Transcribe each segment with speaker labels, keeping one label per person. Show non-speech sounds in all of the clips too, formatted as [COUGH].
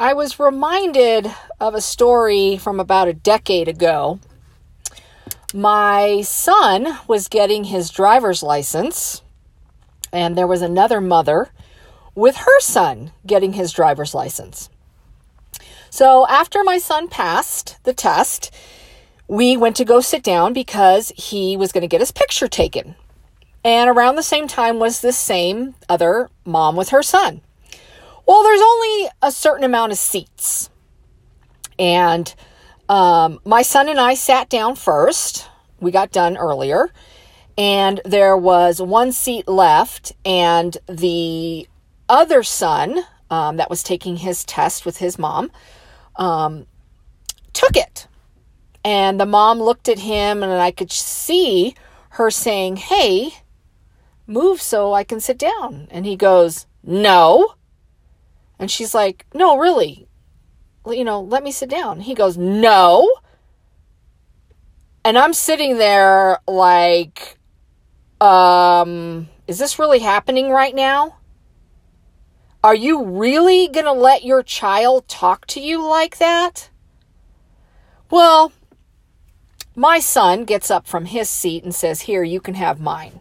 Speaker 1: I was reminded of a story from about a decade ago. My son was getting his driver's license, and there was another mother with her son getting his driver's license. So after my son passed the test, we went to go sit down because he was going to get his picture taken. And around the same time was this same other mom with her son. Well, there's only a certain amount of seats. And um, my son and I sat down first. We got done earlier. And there was one seat left. And the other son um, that was taking his test with his mom um, took it. And the mom looked at him, and I could see her saying, Hey, move so I can sit down. And he goes, No. And she's like, No, really. You know, let me sit down. He goes, No. And I'm sitting there like, um, is this really happening right now? Are you really going to let your child talk to you like that? Well, my son gets up from his seat and says, Here, you can have mine.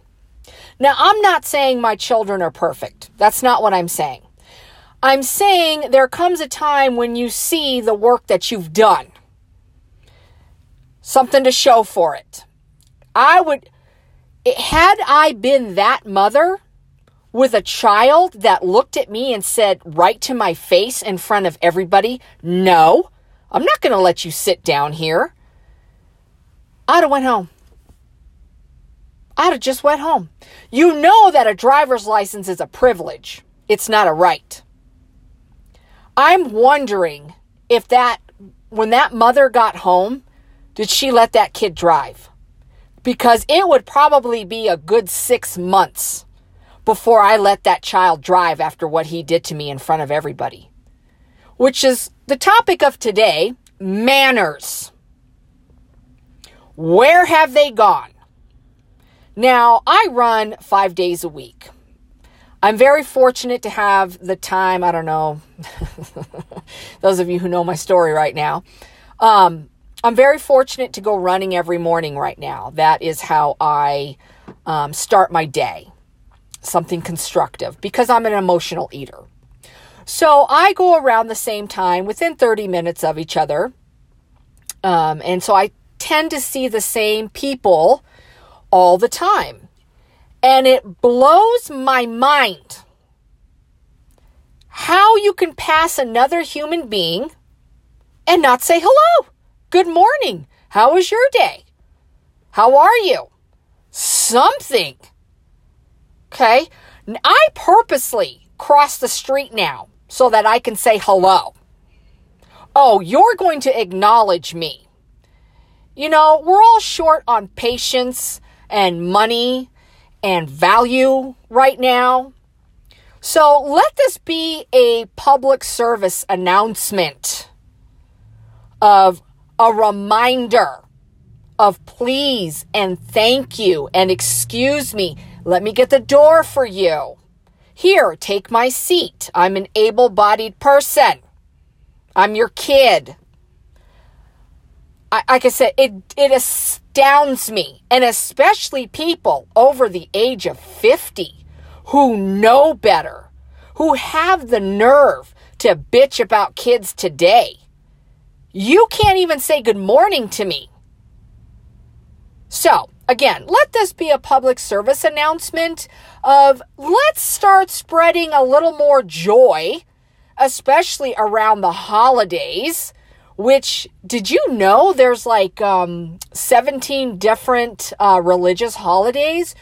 Speaker 1: Now, I'm not saying my children are perfect. That's not what I'm saying. I'm saying there comes a time when you see the work that you've done, something to show for it. I would, had I been that mother, with a child that looked at me and said right to my face in front of everybody, No, I'm not going to let you sit down here. I'd have went home. I'd have just went home. You know that a driver's license is a privilege. It's not a right. I'm wondering if that when that mother got home, did she let that kid drive? Because it would probably be a good 6 months before I let that child drive after what he did to me in front of everybody. Which is the topic of today manners. Where have they gone? Now, I run five days a week. I'm very fortunate to have the time. I don't know, [LAUGHS] those of you who know my story right now. Um, I'm very fortunate to go running every morning right now. That is how I um, start my day something constructive because I'm an emotional eater. So I go around the same time within 30 minutes of each other. Um, and so I tend to see the same people all the time. And it blows my mind how you can pass another human being and not say hello. Good morning. How was your day? How are you? Something. Okay. I purposely cross the street now so that I can say hello. Oh, you're going to acknowledge me. You know, we're all short on patience and money and value right now. So let this be a public service announcement of a reminder of please and thank you and excuse me let me get the door for you. Here, take my seat. I'm an able bodied person. I'm your kid. Like I said, it, it astounds me, and especially people over the age of 50 who know better, who have the nerve to bitch about kids today. You can't even say good morning to me. So, again, let this be a public service announcement of let's start spreading a little more joy, especially around the holidays. Which did you know there's like um, 17 different uh, religious holidays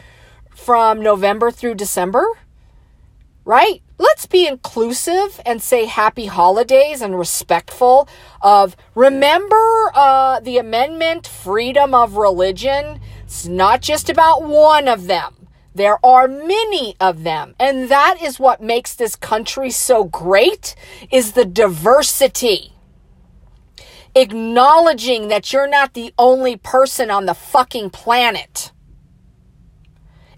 Speaker 1: from November through December? Right? Let's be inclusive and say happy holidays and respectful of remember uh, the amendment freedom of religion it's not just about one of them. There are many of them. And that is what makes this country so great is the diversity. Acknowledging that you're not the only person on the fucking planet.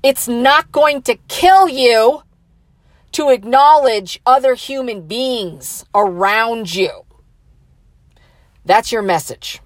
Speaker 1: It's not going to kill you to acknowledge other human beings around you. That's your message.